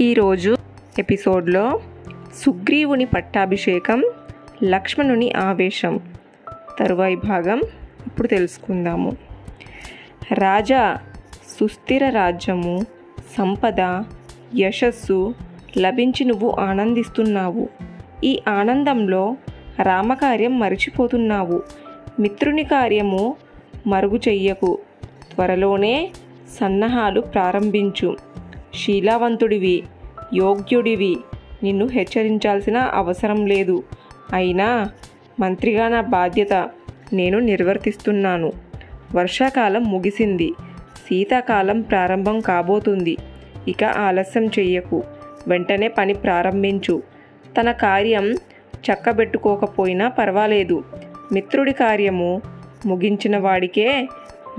ఈరోజు ఎపిసోడ్లో సుగ్రీవుని పట్టాభిషేకం లక్ష్మణుని ఆవేశం తరువాయి భాగం ఇప్పుడు తెలుసుకుందాము. రాజా సుస్థిర రాజ్యము సంపద యశస్సు లభించి నువ్వు ఆనందిస్తున్నావు. ఈ ఆనందంలో రామకార్యం మరిచిపోతున్నావు. మిత్రుని కార్యము మరుగు చెయ్యకు. త్వరలోనే సన్నాహాలు ప్రారంభించు. శీలావంతుడివి యోగ్యుడివి. నిన్ను హెచ్చరించాల్సిన అవసరం లేదు. అయినా మంత్రిగా నా బాధ్యత నేను నిర్వర్తిస్తున్నాను. వర్షాకాలం ముగిసింది. శీతాకాలం ప్రారంభం కాబోతుంది. ఇక ఆలస్యం చెయ్యకు. వెంటనే పని ప్రారంభించు. తన కార్యం చక్కబెట్టుకోకపోయినా పర్వాలేదు. మిత్రుడి కార్యము ముగించిన వాడికే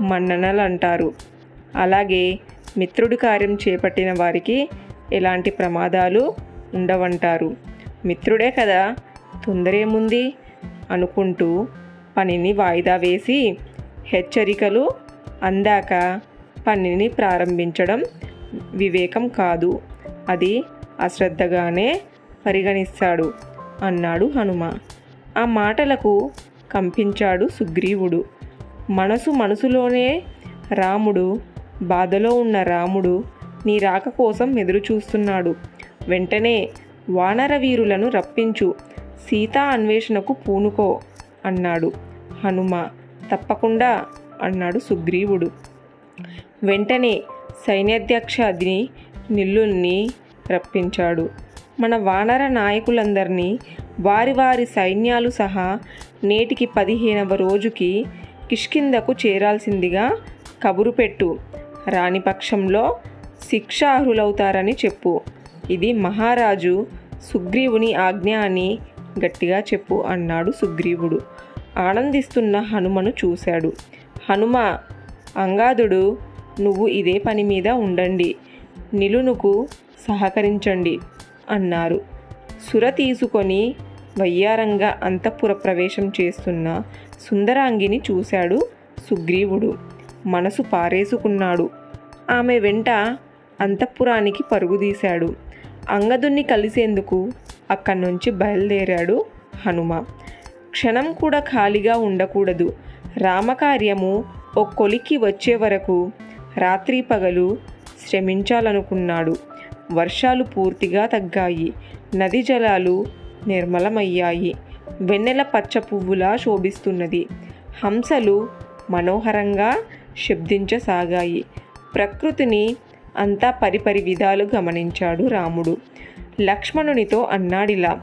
మన్ననలు అంటారు అలాగే మిత్రుడి కార్యం చేపట్టిన వారికి ఎలాంటి ప్రమాదాలు ఉండవంటారు? మిత్రుడే కదా తొందరేముంది అనుకుంటూ పనిని వాయిదా వేసి హెచ్చరికలు అందాక పనిని ప్రారంభించడం వివేకం కాదు. అది అశ్రద్ధగానే పరిగణిస్తాడు అన్నాడు హనుమ. ఆ మాటలకు కంపించాడు సుగ్రీవుడు. మనసు మనసులోనే రాముడు బాధలో ఉన్న రాముడు నీ రాక కోసం ఎదురు చూస్తున్నాడు వెంటనే వానర వీరులను రప్పించు సీతా అన్వేషణకు పూనుకో అన్నాడు. హనుమ తప్పకుండా అన్నాడు సుగ్రీవుడు. వెంటనే సైన్యాధ్యక్షాదిని నిల్లుల్ని రప్పించాడు. మన వానర నాయకులందరినీ వారి వారి సైన్యాలు సహా నేటికి పదిహేనవ రోజుకి కిష్కిందకు చేరాల్సిందిగా కబురు పెట్టు. రాని పక్షంలో శిక్షార్హులవుతారని చెప్పు. ఇది మహారాజు సుగ్రీవుని ఆజ్ఞ అని గట్టిగా చెప్పు అన్నాడు సుగ్రీవుడు. ఆనందిస్తున్న హనుమను చూశాడు. హనుమ అంగాదుడు నువ్వు ఇదే పని మీద ఉండండి. నిలునుకు సహకరించండి అన్నారు. సుర తీసుకొని వయ్యారంగా అంతఃపుర ప్రవేశం చేస్తున్న సుందరాంగిని చూశాడు సుగ్రీవుడు. మనసు పారేసుకున్నాడు. ఆమె వెంట అంతఃపురానికి పరుగుదీశాడు. అంగదుణ్ణి కలిసేందుకు అక్కడి నుంచి బయలుదేరాడు హనుమ. క్షణం కూడా ఖాళీగా ఉండకూడదు. రామకార్యము ఓ కొలికి వచ్చే వరకు రాత్రి పగలు శ్రమించాలనుకున్నాడు. వర్షాలు పూర్తిగా తగ్గాయి. నది జలాలు నిర్మలమయ్యాయి. వెన్నెల పచ్చ పువ్వులా శోభిస్తున్నది. హంసలు మనోహరంగా శబ్దించసాగాయి ప్రకృతిని అంతా పరిపరి విధాలు గమనించాడు రాముడు. లక్ష్మణునితో అన్నాడిలా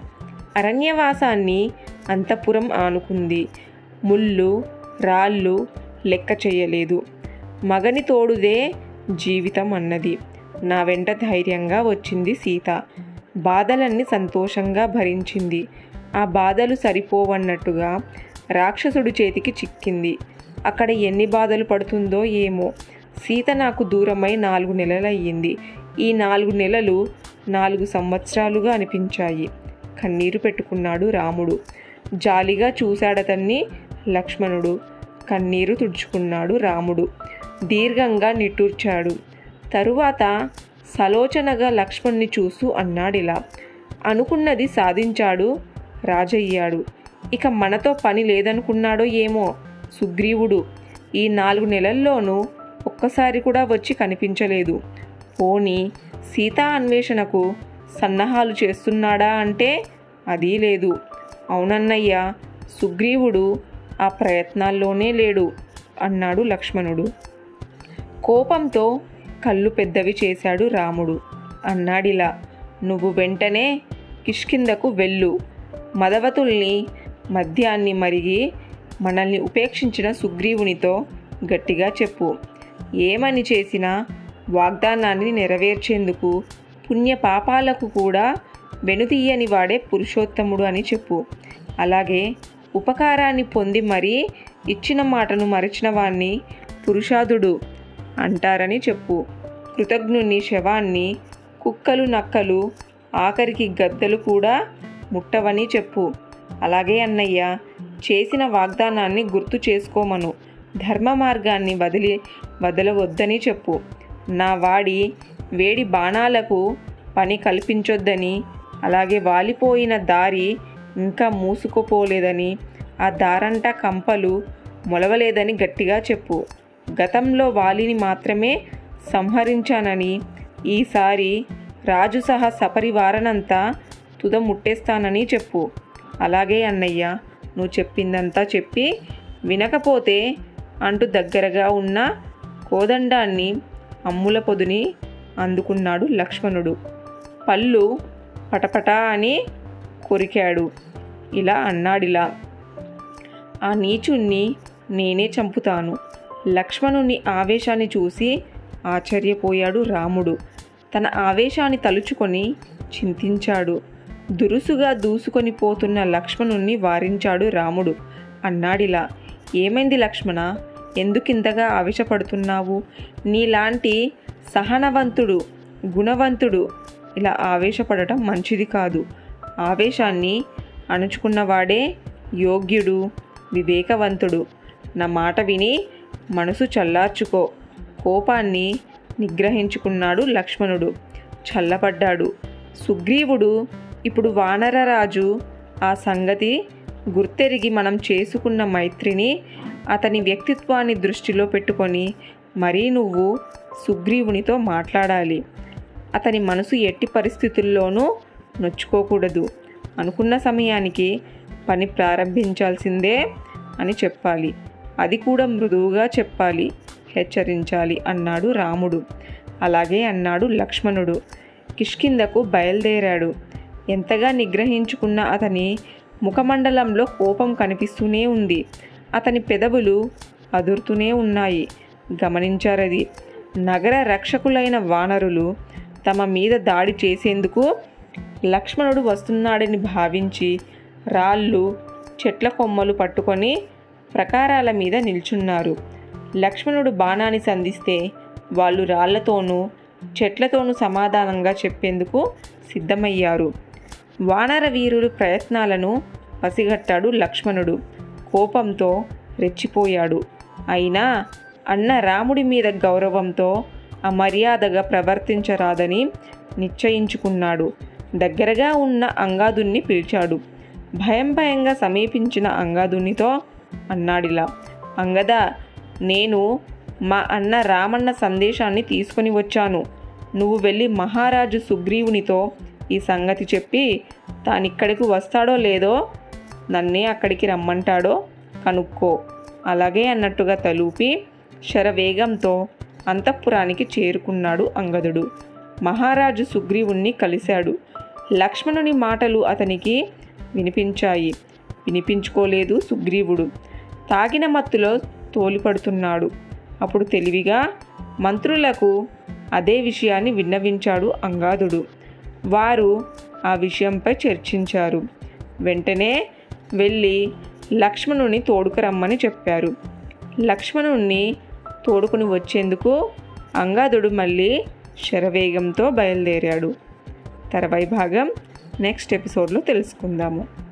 అరణ్యవాసాన్ని అంతఃపురం ఆనుకుంది. ముళ్ళు రాళ్ళు లెక్క చేయలేదు. మగని తోడుదే జీవితం అన్నది. నా వెంట ధైర్యంగా వచ్చింది సీత. బాధలన్నీ సంతోషంగా భరించింది. ఆ బాధలు సరిపోవన్నట్టుగా రాక్షసుడి చేతికి చిక్కింది. అక్కడ ఎన్ని బాధలు పడుతుందో ఏమో. సీత నాకు దూరమై నాలుగు నెలలయ్యింది. ఈ నాలుగు నెలలు నాలుగు సంవత్సరాలుగా అనిపించాయి. కన్నీరు పెట్టుకున్నాడు రాముడు. జాలిగా చూశాడతన్ని లక్ష్మణుడు. కన్నీరు తుడుచుకున్నాడు రాముడు. దీర్ఘంగా నిట్టూర్చాడు. తరువాత సలోచనగా లక్ష్మణ్ణి చూస్తూ అన్నాడిలా. అనుకున్నది సాధించాడు రాజయ్యాడు. ఇక మనతో పని లేదనుకున్నాడో ఏమో. సుగ్రీవుడు. ఈ నాలుగు నెలల్లోనూ ఒక్కసారి కూడా వచ్చి కనిపించలేదు. పోని సీతా అన్వేషణకు సన్నాహాలు చేస్తున్నాడా అంటే అదీ లేదు. అవునన్నయ్య సుగ్రీవుడు ఆ ప్రయత్నాల్లోనే లేడు అన్నాడు లక్ష్మణుడు. కోపంతో కళ్ళు పెద్దవి చేశాడు రాముడు. అన్నాడిలా నువ్వు వెంటనే కిష్కిందకు వెళ్ళు. మదవతుల్ని మద్యాన్ని మరిగి మనల్ని ఉపేక్షించిన సుగ్రీవునితో గట్టిగా చెప్పు. ఏమని చేసినా వాగ్దానాన్ని నెరవేర్చేందుకు పుణ్య పాపాలకు కూడా వెనుతీయని వాడే పురుషోత్తముడు అని చెప్పు. అలాగే ఉపకారాన్ని పొంది మరీ ఇచ్చిన మాటను మరచిన వాణ్ణి పురుషాదుడు అంటారని చెప్పు. కృతజ్ఞుని శవాన్ని కుక్కలు నక్కలు ఆఖరికి గద్దలు కూడా ముట్టవని చెప్పు. అలాగే అన్నయ్య చేసిన వాగ్దానాన్ని గుర్తు చేసుకోమను. ధర్మ మార్గాన్ని వదిలి వదలవద్దని చెప్పు. నా వాడి వేడి బాణాలకు పని కల్పించొద్దని అలాగే వాలిపోయిన దారి ఇంకా మూసుకుపోలేదని ఆ దారంట కంపలు మొలవలేదని గట్టిగా చెప్పు. గతంలో వాలిని మాత్రమే సంహరించానని ఈసారి రాజు సహా సపరివారనంతా తుద ముట్టేస్తానని చెప్పు. అలాగే అన్నయ్య నువ్వు చెప్పిందంతా చెప్పి వినకపోతే అంటూ దగ్గరగా ఉన్న కోదండాన్ని అమ్ముల పొదుని అందుకున్నాడు లక్ష్మణుడు. పళ్ళు పటపటా అని కొరికాడు. ఇలా అన్నాడిలా. ఆ నీచుణ్ణి నేనే చంపుతాను. లక్ష్మణుని ఆవేశాన్ని చూసి ఆశ్చర్యపోయాడు రాముడు. తన ఆవేశాన్ని తలుచుకొని చింతించాడు. దురుసుగా దూసుకొని పోతున్న లక్ష్మణుణ్ణి వారించాడు రాముడు. అన్నాడిలా ఏమైంది లక్ష్మణ? ఎందుకింతగా ఆవేశపడుతున్నావు? నీలాంటి సహనవంతుడు గుణవంతుడు ఇలా ఆవేశపడటం మంచిది కాదు. ఆవేశాన్ని అణుచుకున్నవాడే యోగ్యుడు వివేకవంతుడు. నా మాట విని మనసు చల్లార్చుకో. కోపాన్ని నిగ్రహించుకున్నాడు లక్ష్మణుడు. చల్లబడ్డాడు. సుగ్రీవుడు ఇప్పుడు వానరరాజు ఆ సంగతి గుర్తెరిగి మనం చేసుకున్న మైత్రిని అతని వ్యక్తిత్వాన్ని దృష్టిలో పెట్టుకొని మరీ నువ్వు సుగ్రీవునితో మాట్లాడాలి. అతని మనసు ఎట్టి పరిస్థితుల్లోనూ నొచ్చుకోకూడదు. అనుకున్న సమయానికి పని ప్రారంభించాల్సిందే అని చెప్పాలి. అది కూడా మృదువుగా చెప్పాలి. హెచ్చరించాలి అన్నాడు రాముడు. అలాగే అన్నాడు లక్ష్మణుడు. కిష్కిందకు బయలుదేరాడు. ఎంతగా నిగ్రహించుకున్న అతని ముఖమండలంలో కోపం కనిపిస్తూనే ఉంది. అతని పెదవులు అదురుతూనే ఉన్నాయి. గమనించారది. నగర రక్షకులైన వానరులు తమ మీద దాడి చేసేందుకు లక్ష్మణుడు వస్తున్నాడని భావించి రాళ్ళు చెట్ల కొమ్మలు పట్టుకొని ప్రకారాల మీద నిల్చున్నారు. లక్ష్మణుడు బాణాన్ని సంధిస్తే వాళ్ళు రాళ్ళతోనూ చెట్లతోనూ సమాధానంగా చెప్పేందుకు సిద్ధమయ్యారు. వానర వీరుడు ప్రయత్నాలను పసిగట్టాడు లక్ష్మణుడు. కోపంతో రెచ్చిపోయాడు. అయినా అన్న రాముడి మీద గౌరవంతో అమర్యాదగా ప్రవర్తించరాదని నిశ్చయించుకున్నాడు. దగ్గరగా ఉన్న అంగాదుణ్ణి పిలిచాడు. భయం భయంగా సమీపించిన అంగాదునితో అన్నాడిలా అంగద నేను మా అన్న రామన్న సందేశాన్ని తీసుకొని వచ్చాను. నువ్వు వెళ్ళి మహారాజు సుగ్రీవునితో ఈ సంగతి చెప్పి తానిక్కడికి వస్తాడో లేదో నన్నే అక్కడికి రమ్మంటాడో కనుక్కో. అలాగే అన్నట్టుగా తలూపి శరవేగంతో అంతఃపురానికి చేరుకున్నాడు అంగదుడు. మహారాజు సుగ్రీవుణ్ణి కలిశాడు. లక్ష్మణుని మాటలు అతనికి వినిపించాయి. వినిపించుకోలేదు సుగ్రీవుడు. తాగిన మత్తులో తోలిపడుతున్నాడు. అప్పుడు తెలివిగా మంత్రులకు అదే విషయాన్ని విన్నవించాడు అంగాదుడు. వారు ఆ విషయంపై చర్చించారు. వెంటనే వెళ్ళి లక్ష్మణుని తోడుకురమ్మని చెప్పారు. లక్ష్మణుణ్ణి తోడుకుని వచ్చేందుకు అంగాదుడు మళ్ళీ శరవేగంతో బయలుదేరాడు. తర్వాయి భాగం నెక్స్ట్ ఎపిసోడ్లో తెలుసుకుందాము.